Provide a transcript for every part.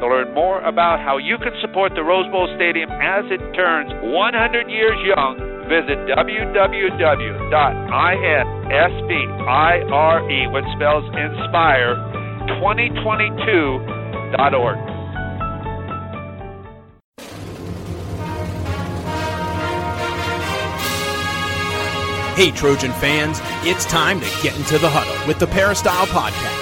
To learn more about how you can support the Rose Bowl Stadium as it turns 100 years young, visit www.inspire, which spells inspire, 2022.org. Hey, Trojan fans, it's time to get into the huddle with the Peristyle Podcast.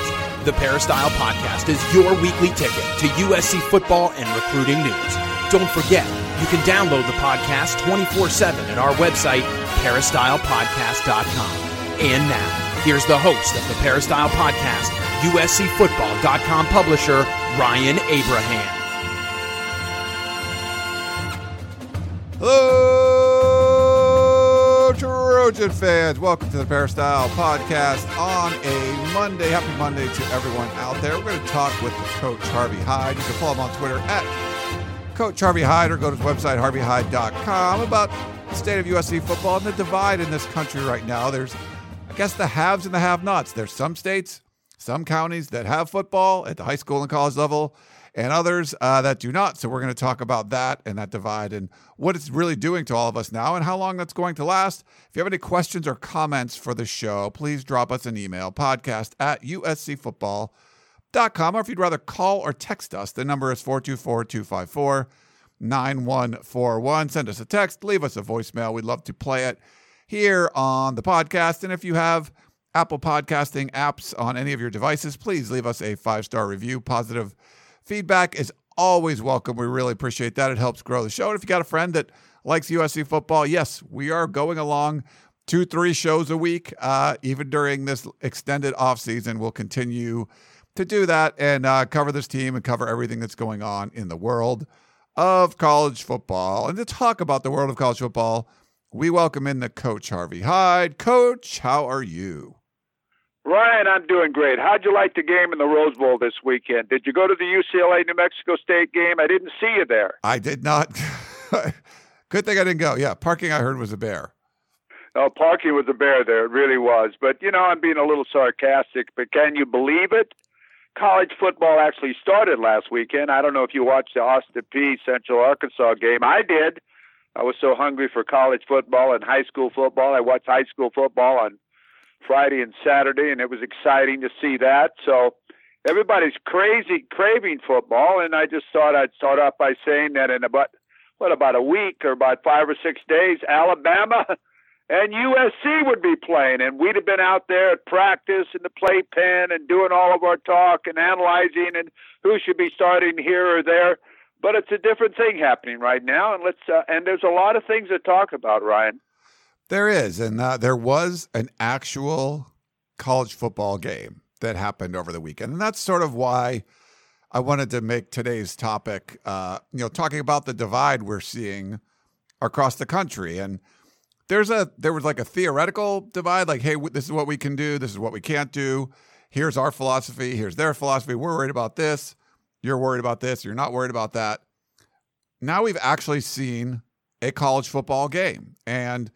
The Peristyle Podcast is your weekly ticket to USC football and recruiting news. Don't forget, you can download the podcast 24 7 at our website, peristylepodcast.com. And now, here's the host of the Peristyle Podcast, USCFootball.com publisher, Ryan Abraham. Hello, Trojan fans. Welcome to the Peristyle Podcast on a Monday. Happy Monday to everyone out there. We're going to talk with Coach Harvey Hyde. You can follow him on Twitter at Coach Harvey Hyde or go to his website, harveyhyde.com, about the state of USC football and the divide in this country right now. There's, I guess, the haves and the have nots. There's some states, some counties that have football at the high school and college level and others uh, that do not. So we're going to talk about that and that divide and what it's really doing to all of us now and how long that's going to last. If you have any questions or comments for the show, please drop us an email, podcast at uscfootball.com. Or if you'd rather call or text us, the number is 424 254 9141. Send us a text, leave us a voicemail. We'd love to play it here on the podcast. And if you have Apple podcasting apps on any of your devices, please leave us a five star review, positive Feedback is always welcome. We really appreciate that. It helps grow the show. And if you got a friend that likes USC football, yes, we are going along two, three shows a week, uh, even during this extended off season. We'll continue to do that and uh, cover this team and cover everything that's going on in the world of college football. And to talk about the world of college football, we welcome in the coach Harvey Hyde. Coach, how are you? Ryan, I'm doing great. How'd you like the game in the Rose Bowl this weekend? Did you go to the UCLA New Mexico State game? I didn't see you there. I did not. Good thing I didn't go. Yeah, parking I heard was a bear. Oh, parking was a bear there. It really was. But, you know, I'm being a little sarcastic, but can you believe it? College football actually started last weekend. I don't know if you watched the Austin Peay Central Arkansas game. I did. I was so hungry for college football and high school football. I watched high school football on Friday and Saturday, and it was exciting to see that. So everybody's crazy craving football, and I just thought I'd start off by saying that in about what about a week or about five or six days, Alabama and USC would be playing, and we'd have been out there at practice in the playpen and doing all of our talk and analyzing and who should be starting here or there. But it's a different thing happening right now, and let's uh, and there's a lot of things to talk about, Ryan. There is, and uh, there was an actual college football game that happened over the weekend, and that's sort of why I wanted to make today's topic. Uh, you know, talking about the divide we're seeing across the country, and there's a there was like a theoretical divide, like, hey, this is what we can do, this is what we can't do. Here's our philosophy. Here's their philosophy. We're worried about this. You're worried about this. You're not worried about that. Now we've actually seen a college football game, and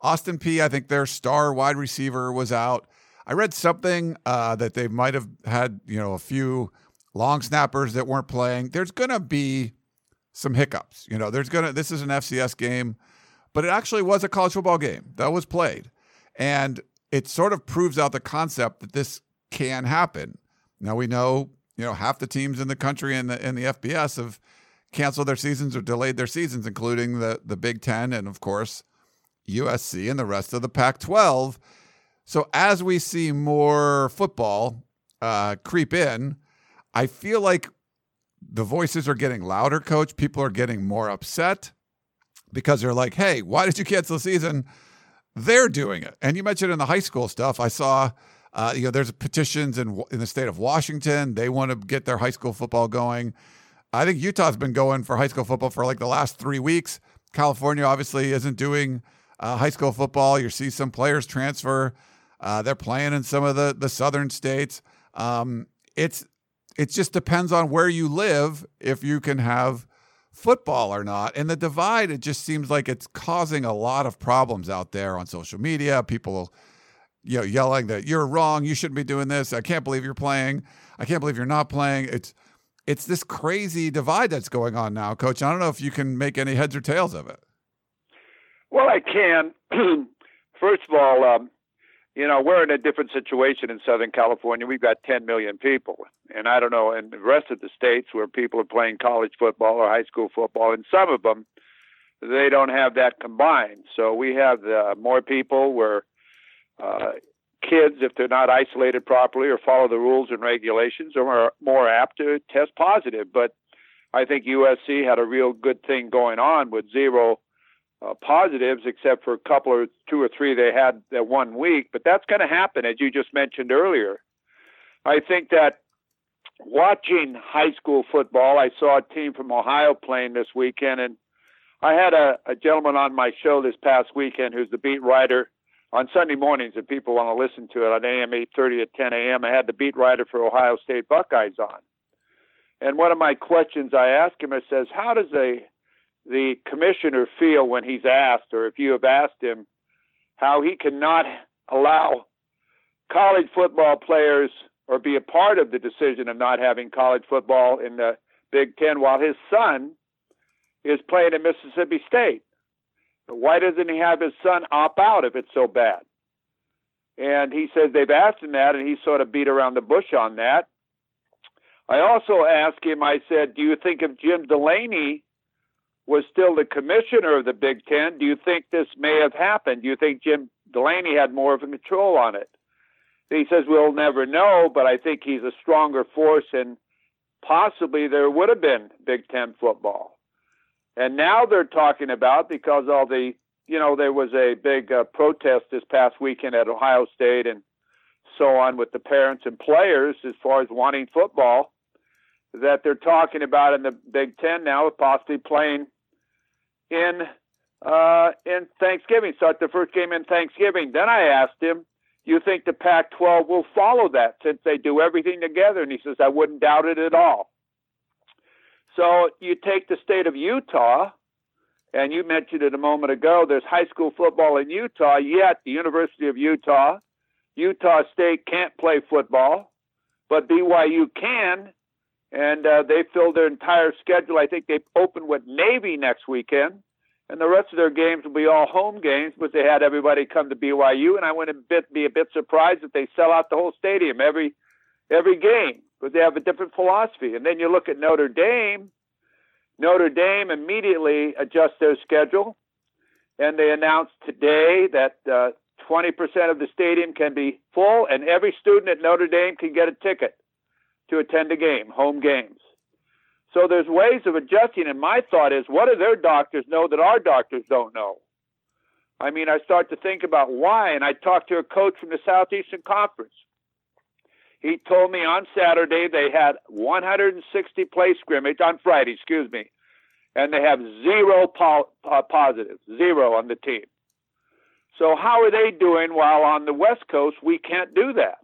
Austin Peay, I think their star wide receiver was out. I read something uh, that they might have had, you know, a few long snappers that weren't playing. There's going to be some hiccups. You know, there's going to, this is an FCS game, but it actually was a college football game that was played. And it sort of proves out the concept that this can happen. Now we know, you know, half the teams in the country in the in the FBS have canceled their seasons or delayed their seasons, including the the Big Ten and of course USC and the rest of the Pac 12. So as we see more football uh, creep in, I feel like the voices are getting louder, coach. People are getting more upset because they're like, hey, why did you cancel the season? They're doing it. And you mentioned in the high school stuff, I saw. Uh, you know, there's petitions in in the state of Washington. They want to get their high school football going. I think Utah's been going for high school football for like the last three weeks California obviously isn't doing uh, high school football. You see some players transfer. Uh, they're playing in some of the the southern states. Um, it's it just depends on where you live if you can have football or not. And the divide, it just seems like it's causing a lot of problems out there on social media. People, you know, yelling that you're wrong, you shouldn't be doing this. I can't believe you're playing. I can't believe you're not playing. It's it's this crazy divide that's going on now, Coach. I don't know if you can make any heads or tails of it. Well, I can. First of all, um, you know, we're in a different situation in Southern California. We've got 10 million people. And I don't know, in the rest of the states where people are playing college football or high school football, and some of them, they don't have that combined. So we have uh, more people where uh, kids, if they're not isolated properly or follow the rules and regulations, are more apt to test positive. But I think USC had a real good thing going on with zero uh, positives, except for a couple or two or three they had that one week. But that's going to happen, as you just mentioned earlier. I think that watching high school football, I saw a team from Ohio playing this weekend, and I had a, a gentleman on my show this past weekend who's the beat writer on Sunday mornings. If people want to listen to it on AM 8:30 at 10 a.m., I had the beat writer for Ohio State Buckeyes on. And one of my questions I asked him, I says, "How does a the commissioner feel when he's asked, or if you have asked him, how he cannot allow college football players or be a part of the decision of not having college football in the Big Ten while his son is playing at Mississippi State. Why doesn't he have his son opt out if it's so bad? And he says they've asked him that, and he sort of beat around the bush on that. I also asked him, I said, Do you think if Jim Delany was still the commissioner of the Big Ten, do you think this may have happened? Do you think Jim Delany had more of a control on it? He says we'll never know, but I think he's a stronger force, and possibly there would have been Big Ten football. And now they're talking about because all the, you know, there was a big uh, protest this past weekend at Ohio State and so on with the parents and players as far as wanting football that they're talking about in the Big Ten now, possibly playing in uh, in Thanksgiving. Start the first game in Thanksgiving. Then I asked him, "You think the Pac-12 will follow that since they do everything together?" And he says, "I wouldn't doubt it at all." So you take the state of Utah, and you mentioned it a moment ago. There's high school football in Utah, yet the University of Utah, Utah State can't play football, but BYU can, and uh, they filled their entire schedule. I think they open with Navy next weekend, and the rest of their games will be all home games. But they had everybody come to BYU, and I wouldn't be a bit surprised if they sell out the whole stadium every every game. But they have a different philosophy. And then you look at Notre Dame. Notre Dame immediately adjusts their schedule, and they announced today that uh, 20% of the stadium can be full, and every student at Notre Dame can get a ticket to attend a game, home games. So there's ways of adjusting, and my thought is, what do their doctors know that our doctors don't know? I mean, I start to think about why, and I talked to a coach from the Southeastern Conference. He told me on Saturday they had 160 play scrimmage on Friday, excuse me, and they have zero po- uh, positives, zero on the team. So how are they doing while on the West Coast we can't do that?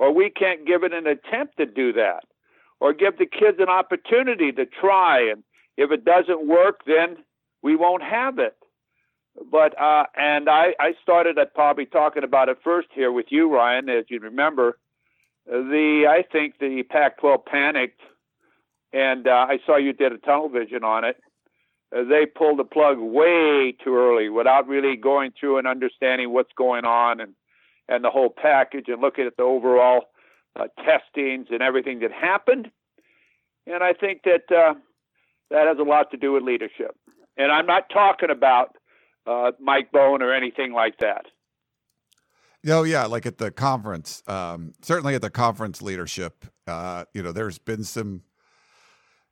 Or we can't give it an attempt to do that, or give the kids an opportunity to try. And if it doesn't work, then we won't have it. But uh, and I, I started at probably talking about it first here with you, Ryan, as you remember. The I think the Pac-12 panicked, and uh, I saw you did a tunnel vision on it. Uh, they pulled the plug way too early without really going through and understanding what's going on and and the whole package and looking at the overall uh, testings and everything that happened. And I think that uh, that has a lot to do with leadership. And I'm not talking about uh, Mike Bohn or anything like that. Oh yeah, like at the conference, um, certainly at the conference leadership, uh, you know, there's been some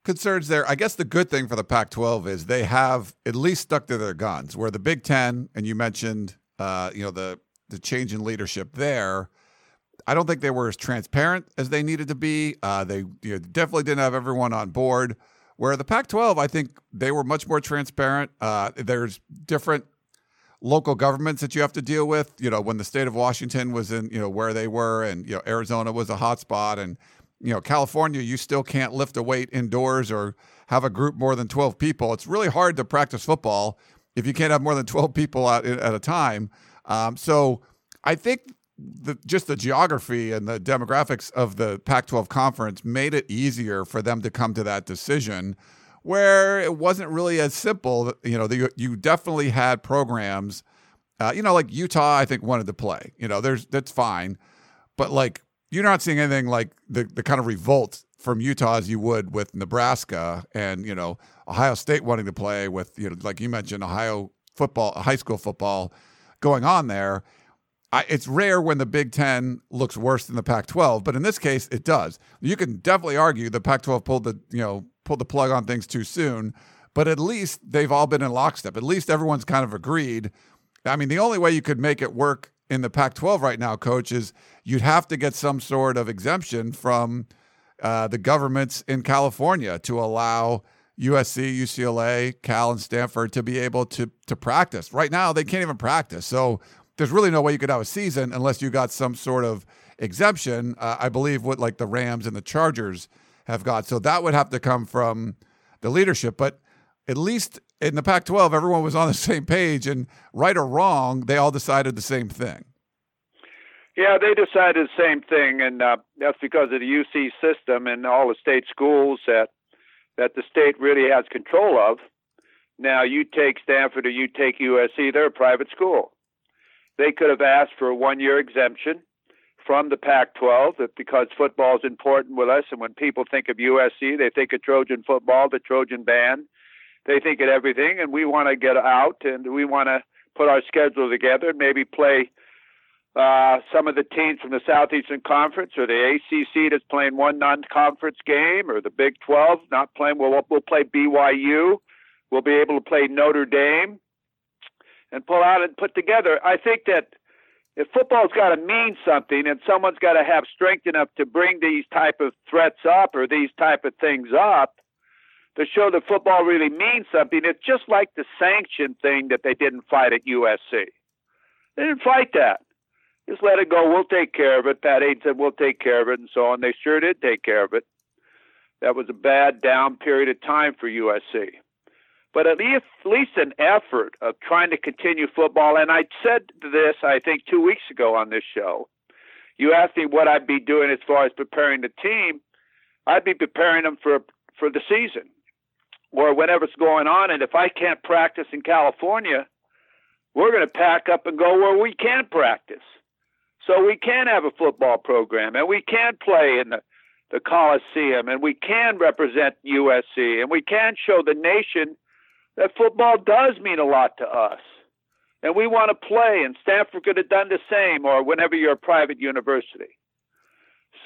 concerns there. I guess the good thing for the Pac-12 is they have at least stuck to their guns. Where the Big Ten, and you mentioned, uh, you know, the the change in leadership there. I don't think they were as transparent as they needed to be. Uh, they you know, definitely didn't have everyone on board Where the Pac 12, I think they were much more transparent. Uh, there's different local governments that you have to deal with. You know, when the state of Washington was in, you know, where they were, and, you know, Arizona was a hot spot, and, you know, California, you still can't lift a weight indoors or have a group more than 12 people. It's really hard to practice football if you can't have more than 12 people at, at a time. Um, so I think the, just the geography and the demographics of the Pac 12 conference made it easier for them to come to that decision where it wasn't really as simple. You know, the, you definitely had programs, uh, you know, like Utah, I think wanted to play. You know, there's that's fine, but like you're not seeing anything like the the kind of revolt from Utah as you would with Nebraska and you know Ohio State wanting to play with you know like you mentioned Ohio football, high school football going on there. I, it's rare when the Big Ten looks worse than the Pac-12, but in this case, it does. You can definitely argue the Pac-12 pulled the you know pulled the plug on things too soon, but at least they've all been in lockstep. At least everyone's kind of agreed. I mean, the only way you could make it work in the Pac-12 right now, coach, is you'd have to get some sort of exemption from uh, the governments in California to allow USC, UCLA, Cal, and Stanford to be able to to practice. Right now, they can't even practice. So there's really no way you could have a season unless you got some sort of exemption. Uh, I believe what like the Rams and the Chargers have got. So that would have to come from the leadership. But at least in the Pac 12, everyone was on the same page, and right or wrong, they all decided the same thing. Yeah, they decided the same thing, and uh, that's because of the UC system and all the state schools that that the state really has control of. Now, you take Stanford or you take USC; they're a private school. They could have asked for a one-year exemption from the Pac-12 because football is important with us, and when people think of USC, they think of Trojan football, the Trojan band. They think of everything, and we want to get out and we want to put our schedule together and maybe play uh, some of the teams from the Southeastern Conference or the ACC that's playing one non-conference game, or the Big 12 not playing. We'll we'll play BYU. We'll be able to play Notre Dame and pull out and put together. I think that if football's got to mean something and someone's got to have strength enough to bring these type of threats up or these type of things up to show that football really means something it's just like the sanction thing that they didn't fight at usc they didn't fight that just let it go we'll take care of it pat Haden said we'll take care of it and so on they sure did take care of it that was a bad down period of time for usc but at least, at least an effort of trying to continue football. And I said this, I think, two weeks ago on this show. You asked me what I'd be doing as far as preparing the team. I'd be preparing them for for the season or whatever's going on. And if I can't practice in California, we're going to pack up and go where we can practice. So we can have a football program and we can play in the, the Coliseum and we can represent USC and we can show the nation – that football does mean a lot to us. And we want to play, and Stanford could have done the same, or whenever you're a private university.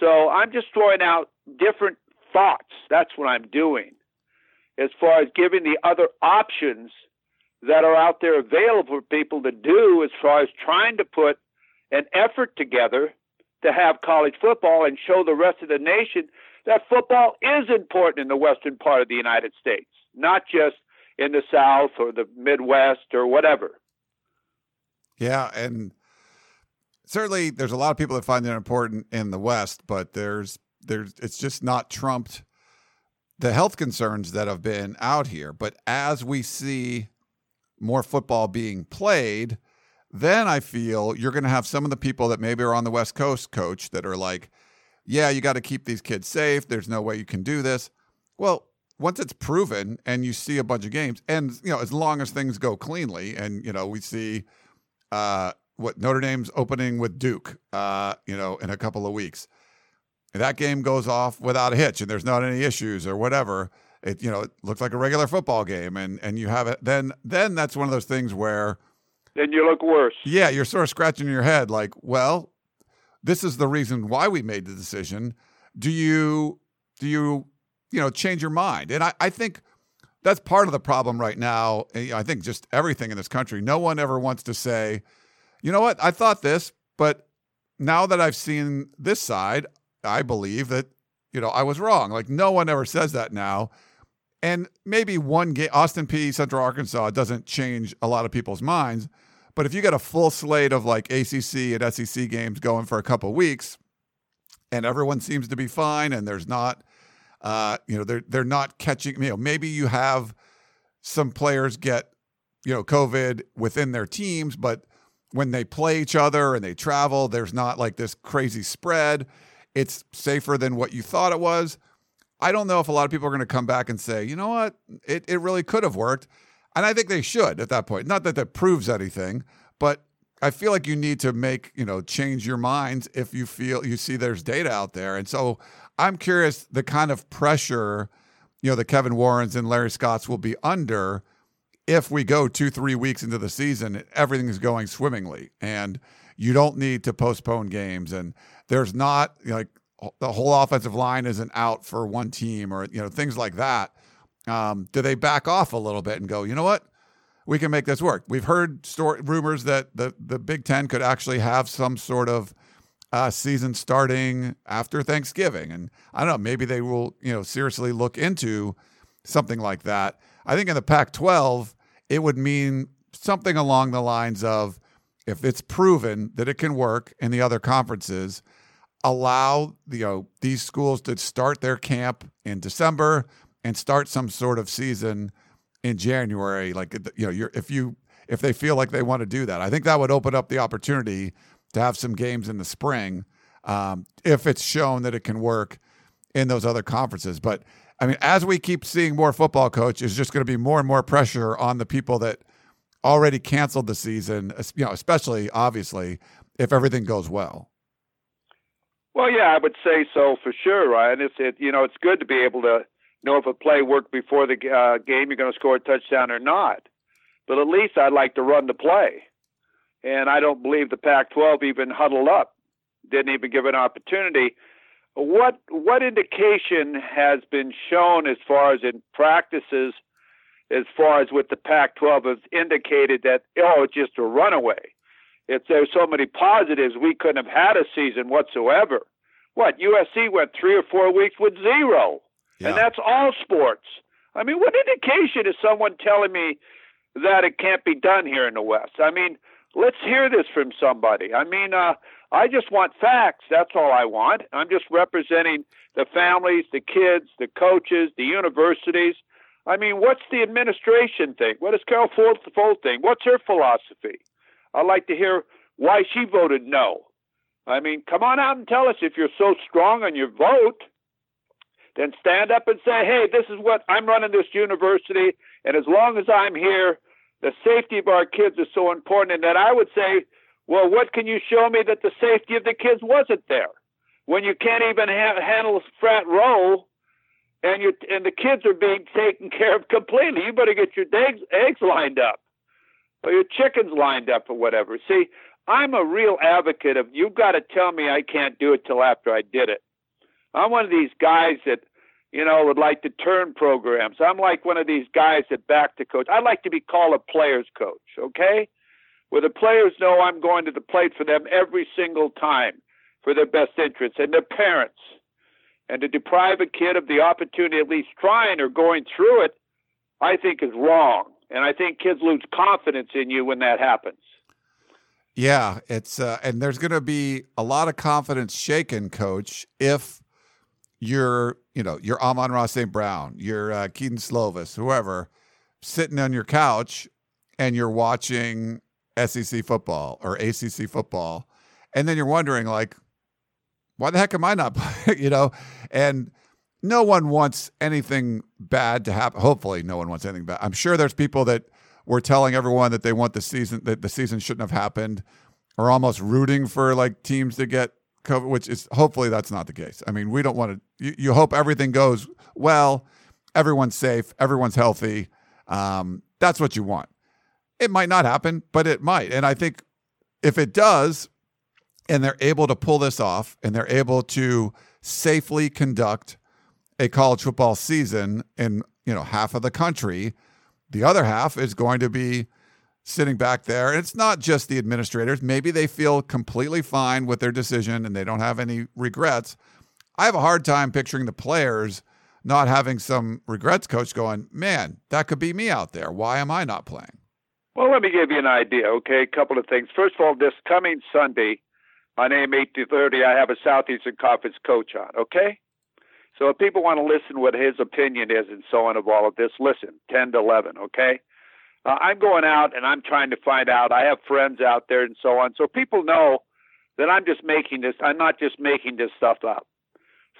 So I'm just throwing out different thoughts. That's what I'm doing as far as giving the other options that are out there available for people to do as far as trying to put an effort together to have college football and show the rest of the nation that football is important in the western part of the United States, not just in the South or the Midwest or whatever. Yeah, and certainly there's a lot of people that find that important in the West, but there's there's it's just not trumped the health concerns that have been out here. But as we see more football being played, then I feel you're going to have some of the people that maybe are on the West Coast coach that are like, yeah, you got to keep these kids safe. There's no way you can do this. Well, once it's proven and you see a bunch of games, and you know, as long as things go cleanly, and you know, we see uh, what Notre Dame's opening with Duke, uh, you know, in a couple of weeks. that game goes off without a hitch, and there's not any issues or whatever. It you know, it looks like a regular football game, and and you have it. Then then that's one of those things where then you look worse. Yeah, you're sort of scratching your head, like, well, this is the reason why we made the decision. Do you do you you know, change your mind. And I, I think that's part of the problem right now. Eh, I think just everything in this country, no one ever wants to say, you know what, I thought this, but now that I've seen this side, I believe that, you know, I was wrong. Like no one ever says that now. And maybe one game, Austin Peay, Central Arkansas, doesn't change a lot of people's minds. But if you get a full slate of like ACC and SEC games going for a couple weeks, and everyone seems to be fine, and there's not, uh, you know, they're they're not catching. You know, maybe you have some players get, you know, COVID within their teams, but when they play each other and they travel, there's not like this crazy spread. It's safer than what you thought it was. I don't know if a lot of people are going to come back and say, you know what, it, it really could have worked. And I think they should at that point. Not that that proves anything, but I feel like you need to make, you know, change your minds if you feel you see there's data out there. And so I'm curious the kind of pressure, you know, the Kevin Warrens and Larry Scotts will be under if we go two, three weeks into the season, everything is going swimmingly and you don't need to postpone games. And there's not like the whole offensive line isn't out for one team or, you know, things like that. Um, do they back off a little bit and go, you know what? We can make this work. We've heard story, rumors that the, the Big Ten could actually have some sort of uh, season starting after Thanksgiving. And I don't know, maybe they will, you know, seriously look into something like that. I think in the Pac 12, it would mean something along the lines of if it's proven that it can work in the other conferences, allow you know these schools to start their camp in December and start some sort of season in January. Like you know, if you if they feel like they want to do that, I think that would open up the opportunity to have some games in the spring um, if it's shown that it can work in those other conferences. But I mean, as we keep seeing more football coach, is just going to be more and more pressure on the people that already canceled the season. You know, especially obviously if everything goes well. Well, yeah, I would say so for sure, Ryan. It's it, you know, it's good to be able to know if a play worked before the uh, game, you're going to score a touchdown or not. But at least I'd like to run the play, and I don't believe the Pac-12 even huddled up, didn't even give an opportunity what what indication has been shown as far as in practices, as far as with the Pac-12 has indicated that oh it's just a runaway. It's there's so many positives we couldn't have had a season whatsoever. What USC went three or four weeks with zero, yeah. and that's all sports. I mean, what indication is someone telling me that it can't be done here in the West? I mean, let's hear this from somebody. I mean, uh, I just want facts. That's all I want. I'm just representing the families, the kids, the coaches, the universities. I mean, what's the administration think? What does Carol Folt think? What's her philosophy? I'd like to hear why she voted no. I mean, come on out and tell us if you're so strong on your vote. Then stand up and say, hey, this is what I'm running this university, and as long as I'm here, the safety of our kids is so important. And that I would say, well, what can you show me that the safety of the kids wasn't there? When you can't even ha- handle a frat row and you and the kids are being taken care of completely, you better get your eggs, eggs lined up or your chickens lined up or whatever. See, I'm a real advocate of you've got to tell me I can't do it till after I did it. I'm one of these guys that, you know, would like to turn programs. I'm like one of these guys that back to coach. I like to be called a player's coach, okay? where the players know I'm going to the plate for them every single time for their best interests and their parents. And to deprive a kid of the opportunity at least trying or going through it, I think is wrong. And I think kids lose confidence in you when that happens. Yeah, it's uh, and there's going to be a lot of confidence shaken, coach, if you're, you know, you're Amon-Ra St. Brown, you're uh, Kedon Slovis, whoever, sitting on your couch and you're watching SEC football or ACC football, and then you're wondering like, why the heck am I not? you know, and no one wants anything bad to happen. Hopefully, no one wants anything bad. I'm sure there's people that were telling everyone that they want the season that the season shouldn't have happened, or almost rooting for like teams to get COVID, which is hopefully that's not the case. I mean, we don't want to. You, you hope everything goes well, everyone's safe, everyone's healthy. Um, that's what you want. It might not happen, but it might. And I think if it does, and they're able to pull this off and they're able to safely conduct a college football season in, you know, half of the country, the other half is going to be sitting back there. And it's not just the administrators. Maybe they feel completely fine with their decision and they don't have any regrets. I have a hard time picturing the players not having some regrets coach going, man, that could be me out there. Why am I not playing? Well, let me give you an idea, okay? A couple of things. First of all, this coming Sunday on AM 830, I have a Southeastern Conference coach on, okay? So if people want to listen what his opinion is and so on of all of this, listen, 10 to 11, okay? Uh, I'm going out and I'm trying to find out. I have friends out there and so on. So people know that I'm just making this, I'm not just making this stuff up.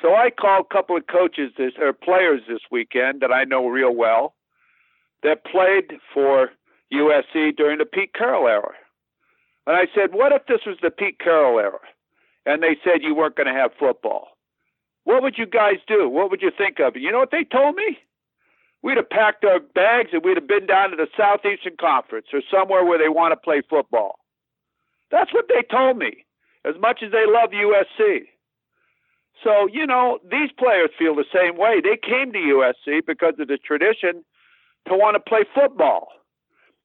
So I called a couple of coaches this, or players this weekend that I know real well that played for USC during the Pete Carroll era. And I said, What if this was the Pete Carroll era? And they said you weren't going to have football. What would you guys do? What would you think of it? You know what they told me? We'd have packed our bags and we'd have been down to the Southeastern Conference or somewhere where they want to play football. That's what they told me, as much as they love USC. So, you know, these players feel the same way. They came to USC because of the tradition to want to play football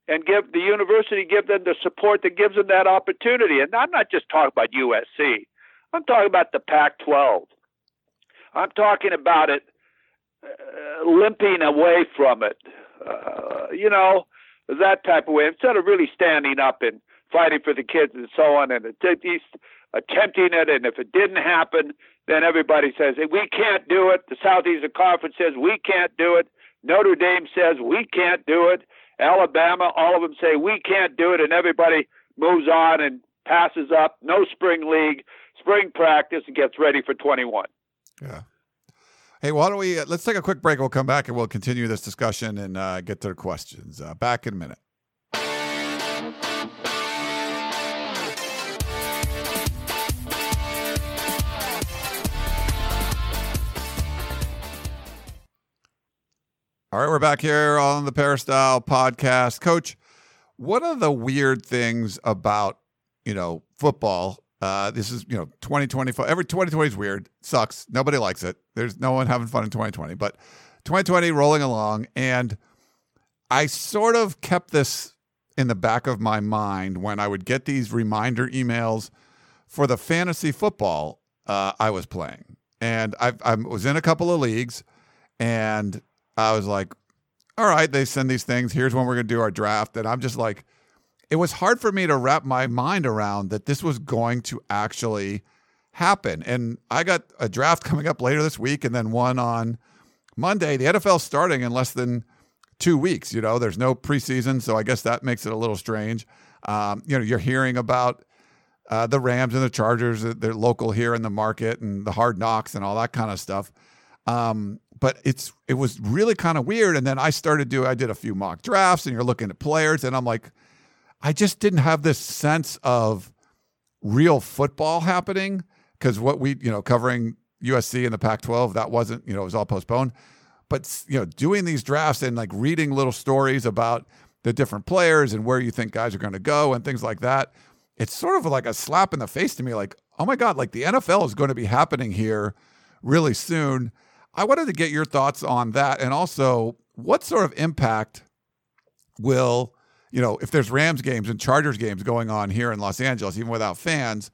and give the university give them the support that gives them that opportunity. And I'm not just talking about USC. I'm talking about the Pac-12. I'm talking about it uh, limping away from it. Uh, you know, that type of way instead of really standing up and fighting for the kids and so on and attempting it and if it didn't happen then everybody says hey, we can't do it the southeastern conference says we can't do it notre dame says we can't do it Alabama, all of them say we can't do it, and everybody moves on and passes up. No spring league, spring practice, and gets ready for 21. Yeah. Hey, why don't we uh, let's take a quick break. We'll come back and we'll continue this discussion and uh, get to the questions. Uh, back in a minute. All right, we're back here on the Peristyle podcast. Coach, what are the weird things about, you know, football? Uh, this is, you know, 2024. Every 2020 is weird. Sucks. Nobody likes it. There's no one having fun in 2020, but 2020 rolling along. And I sort of kept this in the back of my mind when I would get these reminder emails for the fantasy football uh, I was playing. And I, I was in a couple of leagues and I was like, all right, they send these things. Here's when we're going to do our draft. And I'm just like, it was hard for me to wrap my mind around that this was going to actually happen. And I got a draft coming up later this week and then one on Monday. The NFL's starting in less than two weeks. You know, there's no preseason. So I guess that makes it a little strange. Um, you know, you're hearing about uh, the Rams and the Chargers, they're local here in the market and the hard knocks and all that kind of stuff. Um, but it's it was really kind of weird. And then I started doing I did a few mock drafts, and you're looking at players, and I'm like, I just didn't have this sense of real football happening because what we you know covering USC and the Pac-12 that wasn't you know it was all postponed. But you know, doing these drafts and like reading little stories about the different players and where you think guys are going to go and things like that, it's sort of like a slap in the face to me. Like, oh my god, like the NFL is going to be happening here really soon I wanted to get your thoughts on that, and also what sort of impact will you know if there's Rams games and Chargers games going on here in Los Angeles, even without fans.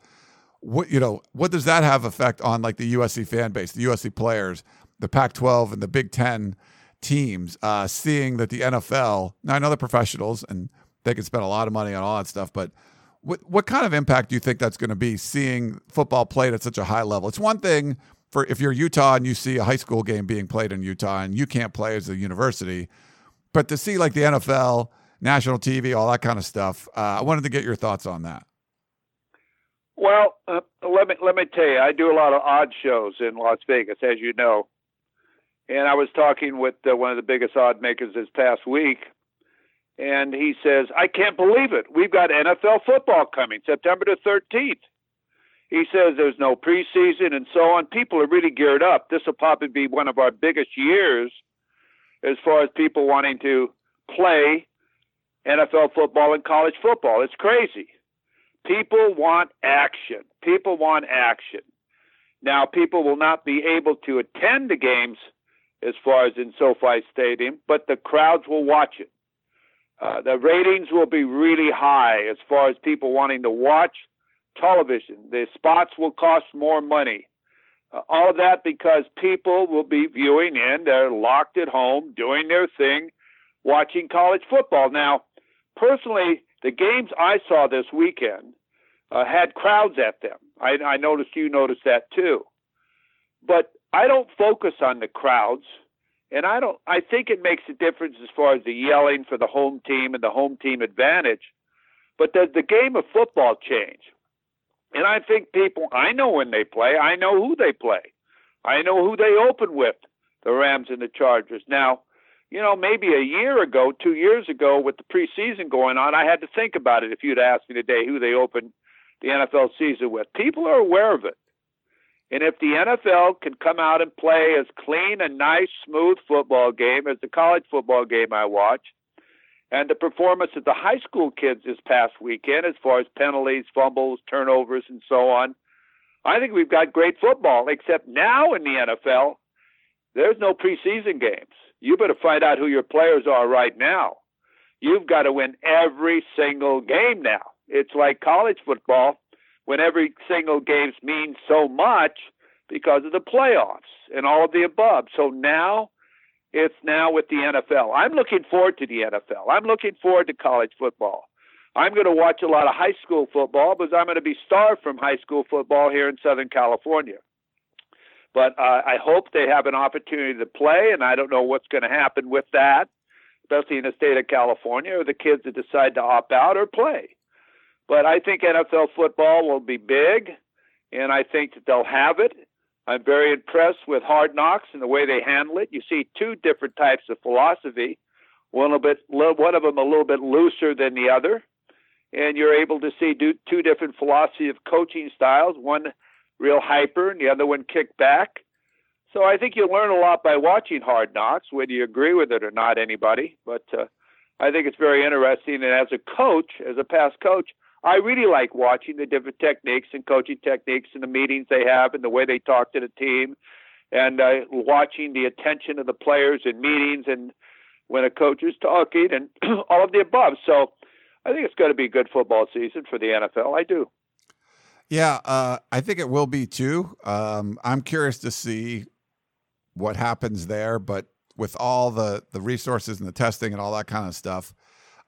What you know, what does that have effect on like the USC fan base, the USC players, the Pac-12, and the Big Ten teams, uh, seeing that the NFL. Now I know the professionals and they can spend a lot of money on all that stuff, but what what kind of impact do you think that's going to be seeing football played at such a high level? It's one thing for if you're Utah and you see a high school game being played in Utah and you can't play as a university, but to see like the NFL, national TV, all that kind of stuff, uh, I wanted to get your thoughts on that. Well, uh, let me let me tell you, I do a lot of odd shows in Las Vegas, as you know, and I was talking with uh, one of the biggest odd makers this past week, and he says, "I can't believe it. We've got NFL football coming September the 13th." He says there's no preseason and so on. People are really geared up. This will probably be one of our biggest years as far as people wanting to play NFL football and college football. It's crazy. People want action. People want action. Now, people will not be able to attend the games as far as in SoFi Stadium, but the crowds will watch it. Uh, the ratings will be really high as far as people wanting to watch television. The spots will cost more money. Uh, all of that because people will be viewing in, they're locked at home, doing their thing, watching college football. Now, personally, the games I saw this weekend uh, had crowds at them. I, I noticed you noticed that too. But I don't focus on the crowds, and I don't. I think it makes a difference as far as the yelling for the home team and the home team advantage. But does the game of football change? And I think people, I know when they play, I know who they play, I know who they open with, the Rams and the Chargers. Now, you know, maybe a year ago, two years ago, with the preseason going on, I had to think about it. If you'd asked me today who they opened the NFL season with, people are aware of it. And if the NFL can come out and play as clean and nice, smooth football game as the college football game I watch, and the performance of the high school kids this past weekend, as far as penalties, fumbles, turnovers, and so on, I think we've got great football. Except now in the NFL, there's no preseason games. You better find out who your players are right now. You've got to win every single game now. It's like college football when every single game means so much because of the playoffs and all of the above. So now it's now with the NFL. I'm looking forward to the NFL. I'm looking forward to college football. I'm going to watch a lot of high school football because I'm going to be starved from high school football here in Southern California. But uh, I hope they have an opportunity to play, and I don't know what's going to happen with that, especially in the state of California, or the kids that decide to opt out or play. But I think NFL football will be big, and I think that they'll have it. I'm very impressed with Hard Knocks and the way they handle it. You see two different types of philosophy. One a bit, one of them a little bit looser than the other, and you're able to see two different philosophy of coaching styles. One real hyper, and the other one kick back. So I think you learn a lot by watching Hard Knocks, whether you agree with it or not. Anybody, but uh, I think it's very interesting. And as a coach, as a past coach, I really like watching the different techniques and coaching techniques and the meetings they have and the way they talk to the team, and uh, watching the attention of the players in meetings and when a coach is talking and all of the above. So I think it's going to be a good football season for the NFL. I do. Yeah, uh, I think it will be too. Um, I'm curious to see what happens there, but with all the the resources and the testing and all that kind of stuff,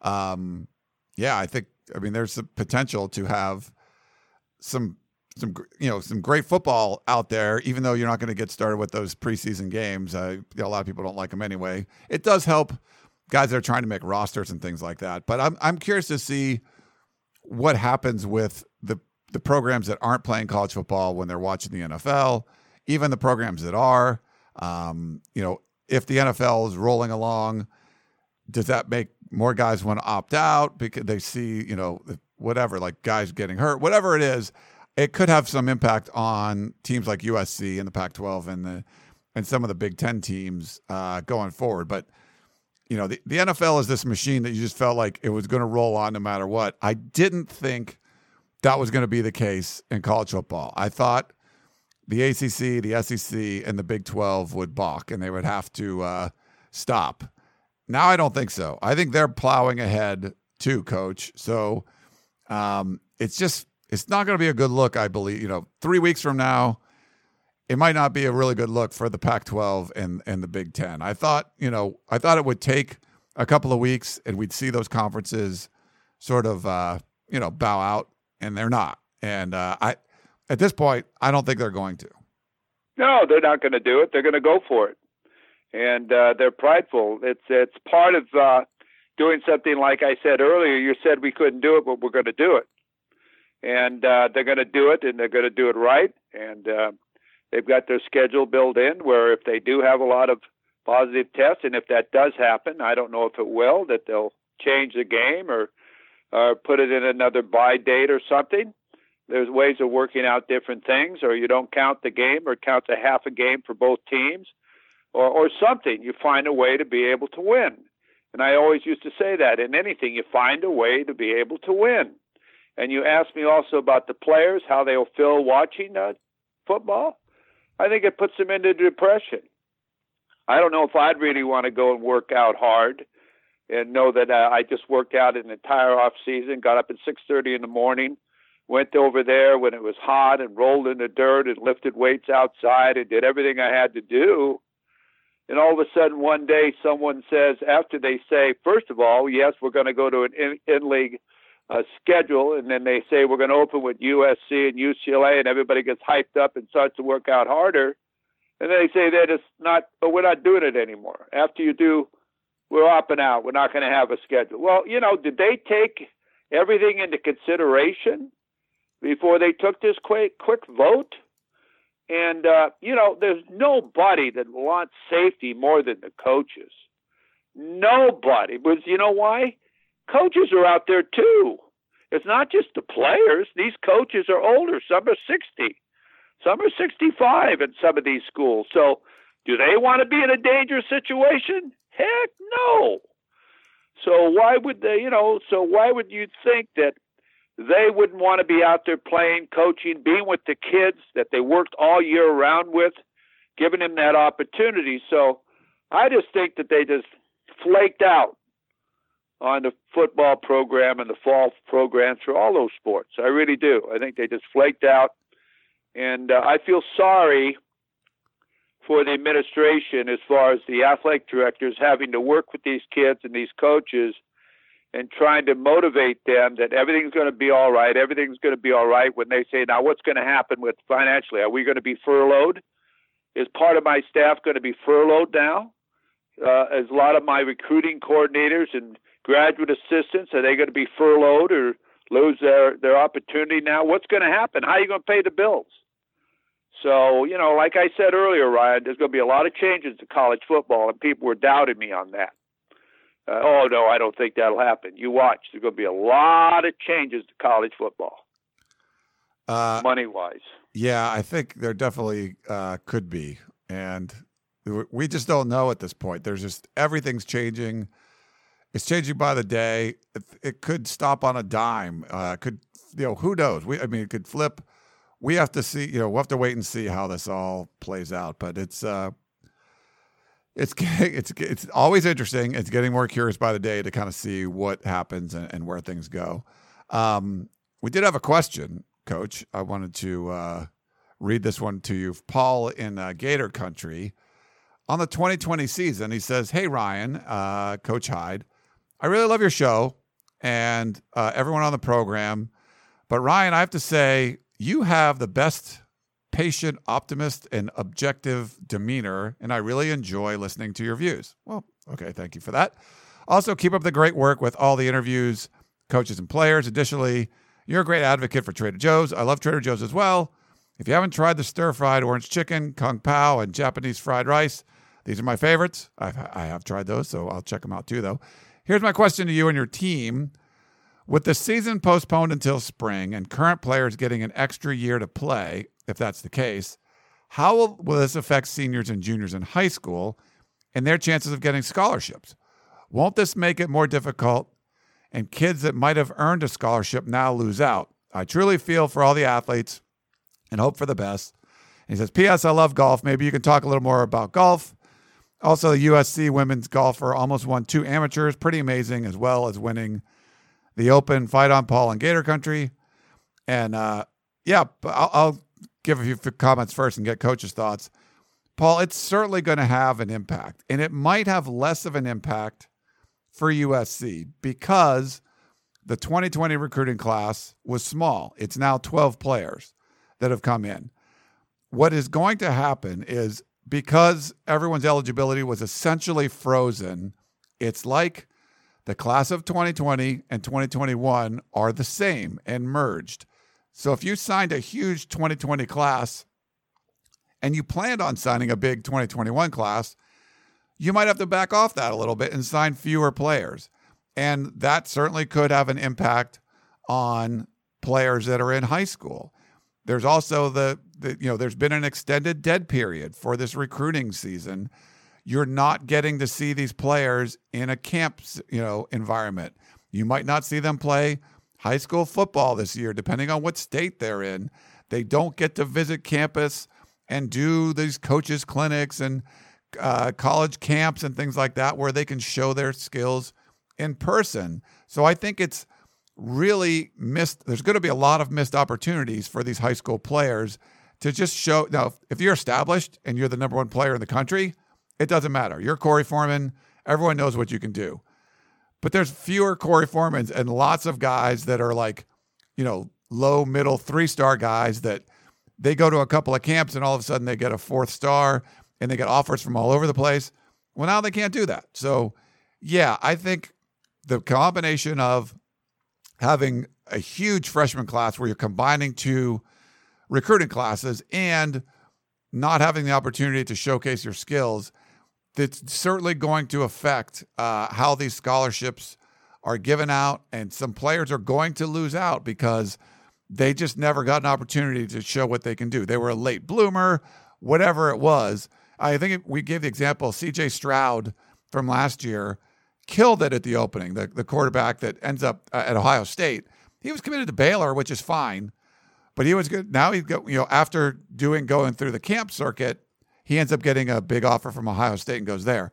um, yeah, I think I mean, there's the potential to have some some you know some great football out there, even though you're not going to get started with those preseason games. You know, a lot of people don't like them anyway. It does help guys that are trying to make rosters and things like that. But I'm I'm curious to see what happens with the programs that aren't playing college football when they're watching the NFL, even the programs that are. Um, you know, if the NFL is rolling along, does that make more guys want to opt out because they see, you know, whatever, like guys getting hurt, whatever it is, it could have some impact on teams like USC and the Pac-12 and the and some of the Big Ten teams uh, going forward. But you know, the, the NFL is this machine that you just felt like it was going to roll on no matter what. I didn't think that was going to be the case in college football. I thought the ACC, the SEC, and the Big 12 would balk and they would have to uh, stop. Now I don't think so. I think they're plowing ahead too, coach. So um, it's just it's not going to be a good look. I believe you know three weeks from now, it might not be a really good look for the Pac-12 and and the Big Ten. I thought you know I thought it would take a couple of weeks and we'd see those conferences sort of uh, you know bow out, and they're not. And uh, I at this point I don't think they're going to. No, they're not going to do it. They're going to go for it and uh, they're prideful. It's it's part of uh, doing something like I said earlier. You said we couldn't do it, but we're going to do it, and uh, they're going to do it, and they're going to do it right. And uh, they've got their schedule built in where if they do have a lot of positive tests, and if that does happen, I don't know if it will, that they'll change the game or or put it in another bye date or something. There's ways of working out different things, or you don't count the game, or count a half a game for both teams or, or something. You find a way to be able to win. And I always used to say that in anything, you find a way to be able to win. And you asked me also about the players, how they'll feel watching uh, football. I think it puts them into depression. I don't know if I'd really want to go and work out hard and know that uh, I just worked out an entire off season, got up at 6:30 in the morning, went over there when it was hot and rolled in the dirt and lifted weights outside and did everything I had to do. And all of a sudden, one day, someone says, after they say, first of all, yes, we're going to go to an in, league uh, schedule, and then they say we're going to open with USC and UCLA, and everybody gets hyped up and starts to work out harder. And they say that it's not, but we're not doing it anymore. After you do, we're opting out. We're not going to have a schedule. Well, you know, did they take everything into consideration before they took this quick quick vote? And uh, you know, there's nobody that wants safety more than the coaches. Nobody. But you know why? Coaches are out there too. It's not just the players. These coaches are older. Some are 60. Some are 65 in some of these schools. So, do they want to be in a dangerous situation? Heck no. So why would they, you know, so why would you think that they wouldn't want to be out there playing, coaching, being with the kids that they worked all year round with, giving them that opportunity? So I just think that they just flaked out on the football program and the fall program for all those sports. I really do. I think they just flaked out. And uh, I feel sorry for the administration as far as the athletic directors having to work with these kids and these coaches and trying to motivate them that everything's going to be all right, everything's going to be all right when they say, now what's going to happen with financially? Are we going to be furloughed? Is part of my staff going to be furloughed now? Uh, as a lot of my recruiting coordinators and graduate assistants, are they going to be furloughed or lose their, their opportunity now? What's going to happen? How are you going to pay the bills? So, you know, like I said earlier, Ryan, there's going to be a lot of changes to college football, and people were doubting me on that. Uh, oh, no, I don't think that'll happen. You watch. There's going to be a lot of changes to college football, uh, money wise. Yeah, I think there definitely uh, could be. And we just don't know at this point. There's just everything's changing. It's changing by the day. It, it could stop on a dime. Uh, could, you know, who knows? We, I mean, it could flip we have to see. You know, we'll have to wait and see how this all plays out. But it's uh, it's it's it's always interesting. It's getting more curious by the day to kind of see what happens and, and where things go. Um, we did have a question, Coach. I wanted to uh, read this one to you. Paul in uh, Gator Country on the 2020 season. He says, "Hey Ryan, uh, Coach Hyde, I really love your show and uh, everyone on the program, but Ryan, I have to say you have the best patient, optimist, and objective demeanor, and I really enjoy listening to your views. Well, okay, thank you for that. Also, keep up the great work with all the interviews, coaches, and players. Additionally, you're a great advocate for Trader Joe's. I love Trader Joe's as well. If you haven't tried the stir fried orange chicken, kung pao, and Japanese fried rice, these are my favorites. I've, I have tried those, so I'll check them out too, though. Here's my question to you and your team with the season postponed until spring and current players getting an extra year to play, if that's the case, how will, will this affect seniors and juniors in high school and their chances of getting scholarships? Won't this make it more difficult and kids that might have earned a scholarship now lose out? I truly feel for all the athletes and hope for the best. And he says, P.S. I love golf. Maybe you can talk a little more about golf. Also, the USC women's golfer almost won two amateurs. Pretty amazing, as well as winning the Open, Fight on Paul in Gator Country. And uh, yeah, I'll, I'll give a few comments first and get coach's thoughts. Paul, it's certainly going to have an impact, and it might have less of an impact for USC because the 2020 recruiting class was small. It's now 12 players that have come in. What is going to happen is because everyone's eligibility was essentially frozen, it's like the class of 2020 and 2021 are the same and merged. So if you signed a huge 2020 class and you planned on signing a big 2021 class, you might have to back off that a little bit and sign fewer players. And that certainly could have an impact on players that are in high school. There's also the, the you know, there's been an extended dead period for this recruiting season you're not getting to see these players in a camp, you know, environment. You might not see them play high school football this year, depending on what state they're in. They don't get to visit campus and do these coaches clinics and uh, college camps and things like that, where they can show their skills in person. So I think it's really missed. There's going to be a lot of missed opportunities for these high school players to just show. Now, if you're established and you're the number one player in the country, it doesn't matter. You're Korey Foreman. Everyone knows what you can do. But there's fewer Korey Foremans and lots of guys that are like, you know, low, middle, three star guys that they go to a couple of camps and all of a sudden they get a fourth star and they get offers from all over the place. Well, now they can't do that. So, yeah, I think the combination of having a huge freshman class where you're combining two recruiting classes and not having the opportunity to showcase your skills, that's certainly going to affect uh, how these scholarships are given out. And some players are going to lose out because they just never got an opportunity to show what they can do. They were a late bloomer, whatever it was. I think we gave the example CJ Stroud from last year killed it at the opening, the, the quarterback that ends up uh, at Ohio State. He was committed to Baylor, which is fine, but he was good. Now he's got, you know, after doing going through the camp circuit, he ends up getting a big offer from Ohio State and goes there.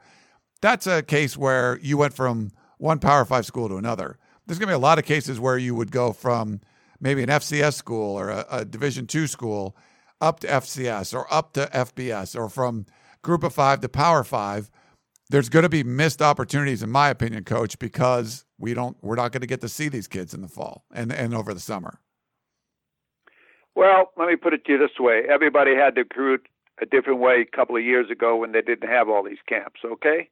That's a case where you went from one Power Five school to another. There's going to be a lot of cases where you would go from maybe an FCS school or a, a Division two school up to FCS or up to FBS or from Group of Five to Power Five there's going to be missed opportunities, in my opinion, coach, because we don't we're not going to get to see these kids in the fall and and over the summer. Well, let me put it to you this way: everybody had to recruit a different way a couple of years ago when they didn't have all these camps. Okay.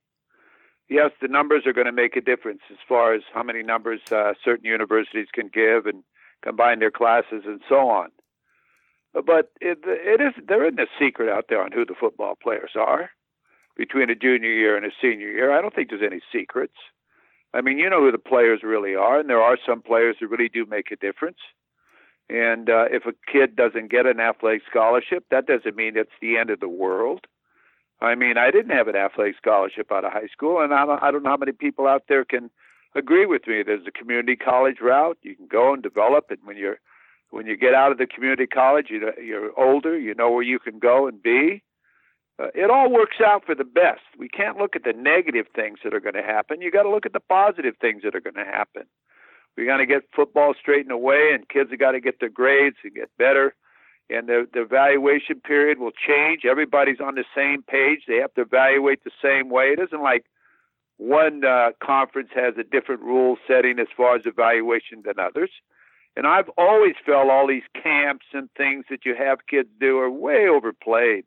Yes, the numbers are going to make a difference as far as how many numbers uh, certain universities can give and combine their classes and so on. But it, it is there isn't a secret out there on who the football players are between a junior year and a senior year. I don't think there's any secrets. I mean, you know who the players really are, and there are some players that really do make a difference. And uh, if a kid doesn't get an athletic scholarship, that doesn't mean it's the end of the world. I mean, I didn't have an athletic scholarship out of high school, and I don't, I don't know how many people out there can agree with me. There's a community college route you can go and develop, and when you're when you get out of the community college, you know, you're older, you know where you can go and be uh, it all works out for the best. We can't look at the negative things that are going to happen. You got to look at the positive things that are going to happen. We got to get football straightened away, and kids have got to get their grades and get better. And the, the evaluation period will change. Everybody's on the same page. They have to evaluate the same way. It isn't like one uh, conference has a different rule setting as far as evaluation than others. And I've always felt all these camps and things that you have kids do are way overplayed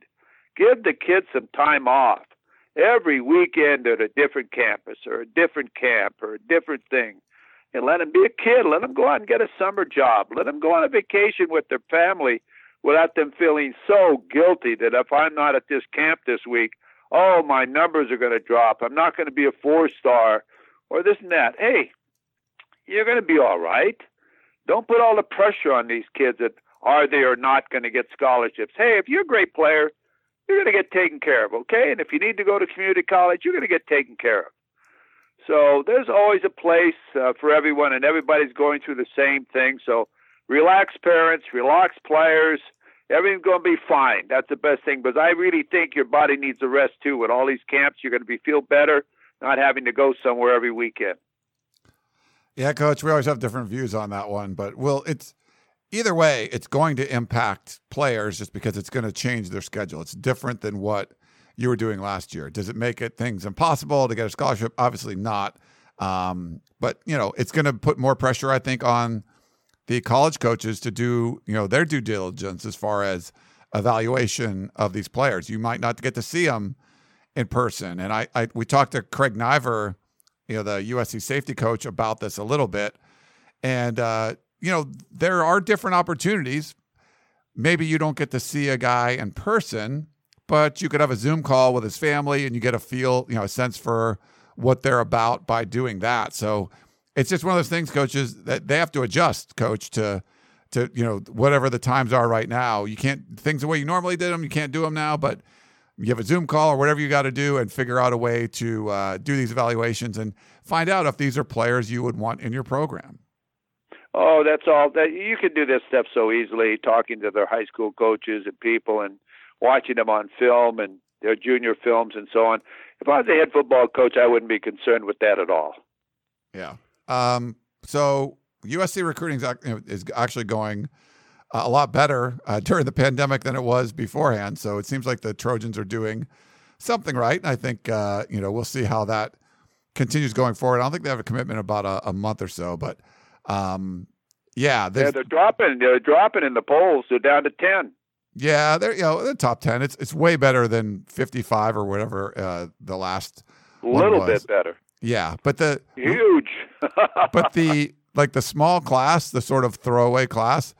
Give the kids some time off. Every weekend at a different campus or a different camp or a different thing. And let them be a kid. Let them go out and get a summer job. Let them go on a vacation with their family without them feeling so guilty that if I'm not at this camp this week, oh, my numbers are going to drop. I'm not going to be a four star or this and that. Hey, you're going to be all right. Don't put all the pressure on these kids that are they or not going to get scholarships. Hey, if you're a great player, you're going to get taken care of, okay? And if you need to go to community college, you're going to get taken care of. So there's always a place uh, for everyone, and everybody's going through the same thing. So relax, parents, relax, players. Everything's going to be fine. That's the best thing. Because I really think your body needs a rest too. With all these camps, you're going to be feel better, not having to go somewhere every weekend. Yeah, coach. We always have different views on that one, but well, it's either way, it's going to impact players just because it's going to change their schedule. It's different than what you were doing last year. Does it make it things impossible to get a scholarship? Obviously not. Um, but you know, it's going to put more pressure, I think, on the college coaches to do you know their due diligence as far as evaluation of these players. You might not get to see them in person, and I, I we talked to Craig Naivar, you know, the USC safety coach, about this a little bit, and uh, you know, there are different opportunities. Maybe you don't get to see a guy in person, but you could have a Zoom call with his family and you get a feel, you know, a sense for what they're about by doing that. So it's just one of those things, coaches, that they have to adjust, coach, to to you know whatever the times are right now. You can't things the way you normally did them. You can't do them now, but you have a Zoom call or whatever you got to do and figure out a way to uh, do these evaluations and find out if these are players you would want in your program. Oh, that's all. That you can do this stuff so easily, talking to their high school coaches and people, and watching them on film and their junior films and so on. If I was a head football coach, I wouldn't be concerned with that at all. Yeah. Um, so USC recruiting is actually going a lot better uh, during the pandemic than it was beforehand. So it seems like the Trojans are doing something right. And I think uh, you know we'll see how that continues going forward. I don't think they have a commitment about a, a month or so, but um, yeah, yeah, they're dropping. They're dropping in the polls. They're down to ten. Yeah, they're you know the top ten. It's it's way better than fifty five or whatever uh, the last. A little bit better. Yeah, but the huge. but the like the small class, the sort of throwaway class,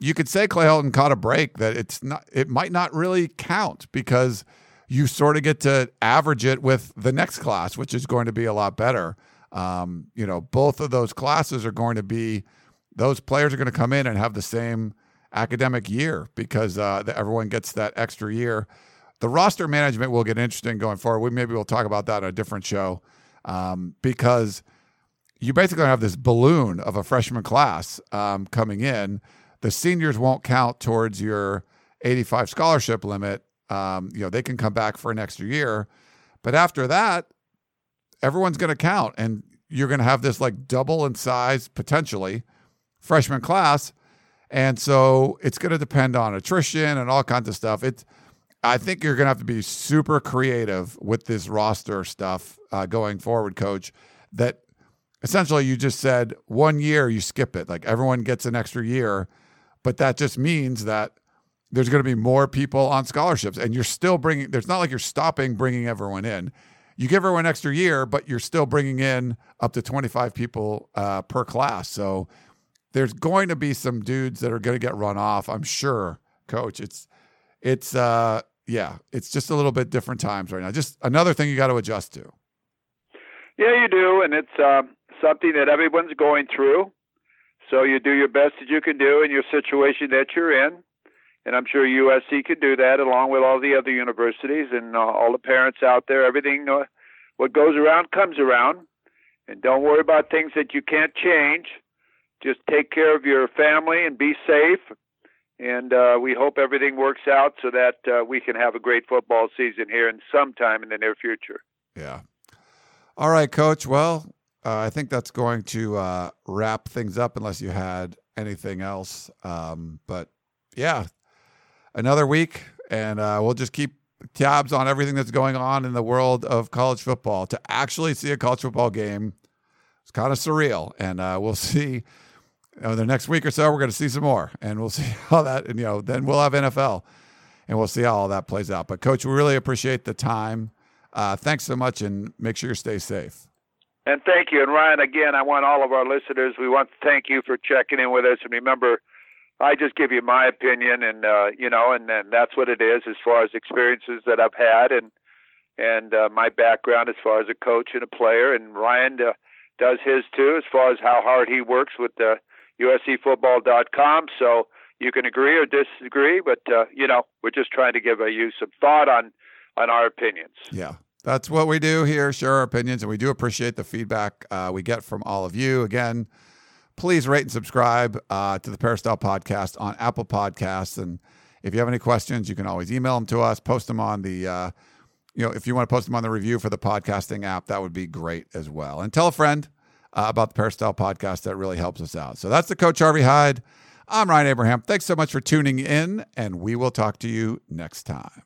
you could say Clay Helton caught a break that it's not. It might not really count because you sort of get to average it with the next class, which is going to be a lot better. Um, you know, both of those classes are going to be those players are going to come in and have the same academic year because uh, everyone gets that extra year. The roster management will get interesting going forward. We maybe we'll talk about that on a different show um, because you basically have this balloon of a freshman class um, coming in. The seniors won't count towards your 85 scholarship limit. Um, you know they can come back for an extra year, but after that, everyone's going to count, and you're going to have this like double in size potentially freshman class. And so it's going to depend on attrition and all kinds of stuff. It's, I think you're going to have to be super creative with this roster stuff uh, going forward, coach. That essentially you just said one year you skip it. Like everyone gets an extra year, but that just means that there's going to be more people on scholarships and you're still bringing, there's not like you're stopping bringing everyone in. You give everyone an extra year, but you're still bringing in up to 25 people uh, per class. So there's going to be some dudes that are going to get run off. I'm sure, coach. It's it's uh yeah, it's just a little bit different times right now. Just another thing you got to adjust to. Yeah, you do, and it's um, something that everyone's going through. So you do your best that you can do in your situation that you're in, and I'm sure USC can do that along with all the other universities and uh, all the parents out there. Everything, uh, what goes around comes around, and don't worry about things that you can't change just take care of your family and be safe. And uh, we hope everything works out so that uh, we can have a great football season here in sometime in the near future. Yeah. All right, Coach. Well, uh, I think that's going to uh, wrap things up unless you had anything else. Um, but yeah, another week, and uh, we'll just keep tabs on everything that's going on in the world of college football. To actually see a college football game, it's kind of surreal, and uh, we'll see know, the next week or so, we're going to see some more, and we'll see how that. And you know, then we'll have NFL, and we'll see how all that plays out. But coach, we really appreciate the time. Uh, thanks so much, and make sure you stay safe. And thank you. And Ryan, again, I want all of our listeners. We want to thank you for checking in with us. And remember, I just give you my opinion, and uh, you know, and, and that's what it is as far as experiences that I've had, and and uh, my background as far as a coach and a player. And Ryan uh, does his too, as far as how hard he works with the uscfootball.com. So you can agree or disagree, but uh, you know we're just trying to give you some thought on on our opinions. Yeah. That's what we do here, share our opinions, and we do appreciate the feedback uh, we get from all of you. Again, please rate and subscribe uh, to the Peristyle Podcast on Apple Podcasts. And if you have any questions, you can always email them to us, post them on the, uh, you know, if you want to post them on the review for the podcasting app, that would be great as well. And tell a friend uh, about the Peristyle podcast. That really helps us out. So that's the Coach Harvey Hyde. I'm Ryan Abraham. Thanks so much for tuning in, and we will talk to you next time.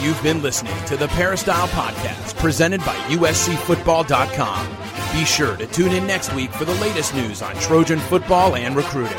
You've been listening to the Peristyle Podcast presented by USCFootball.com. Be sure to tune in next week for the latest news on Trojan football and recruiting.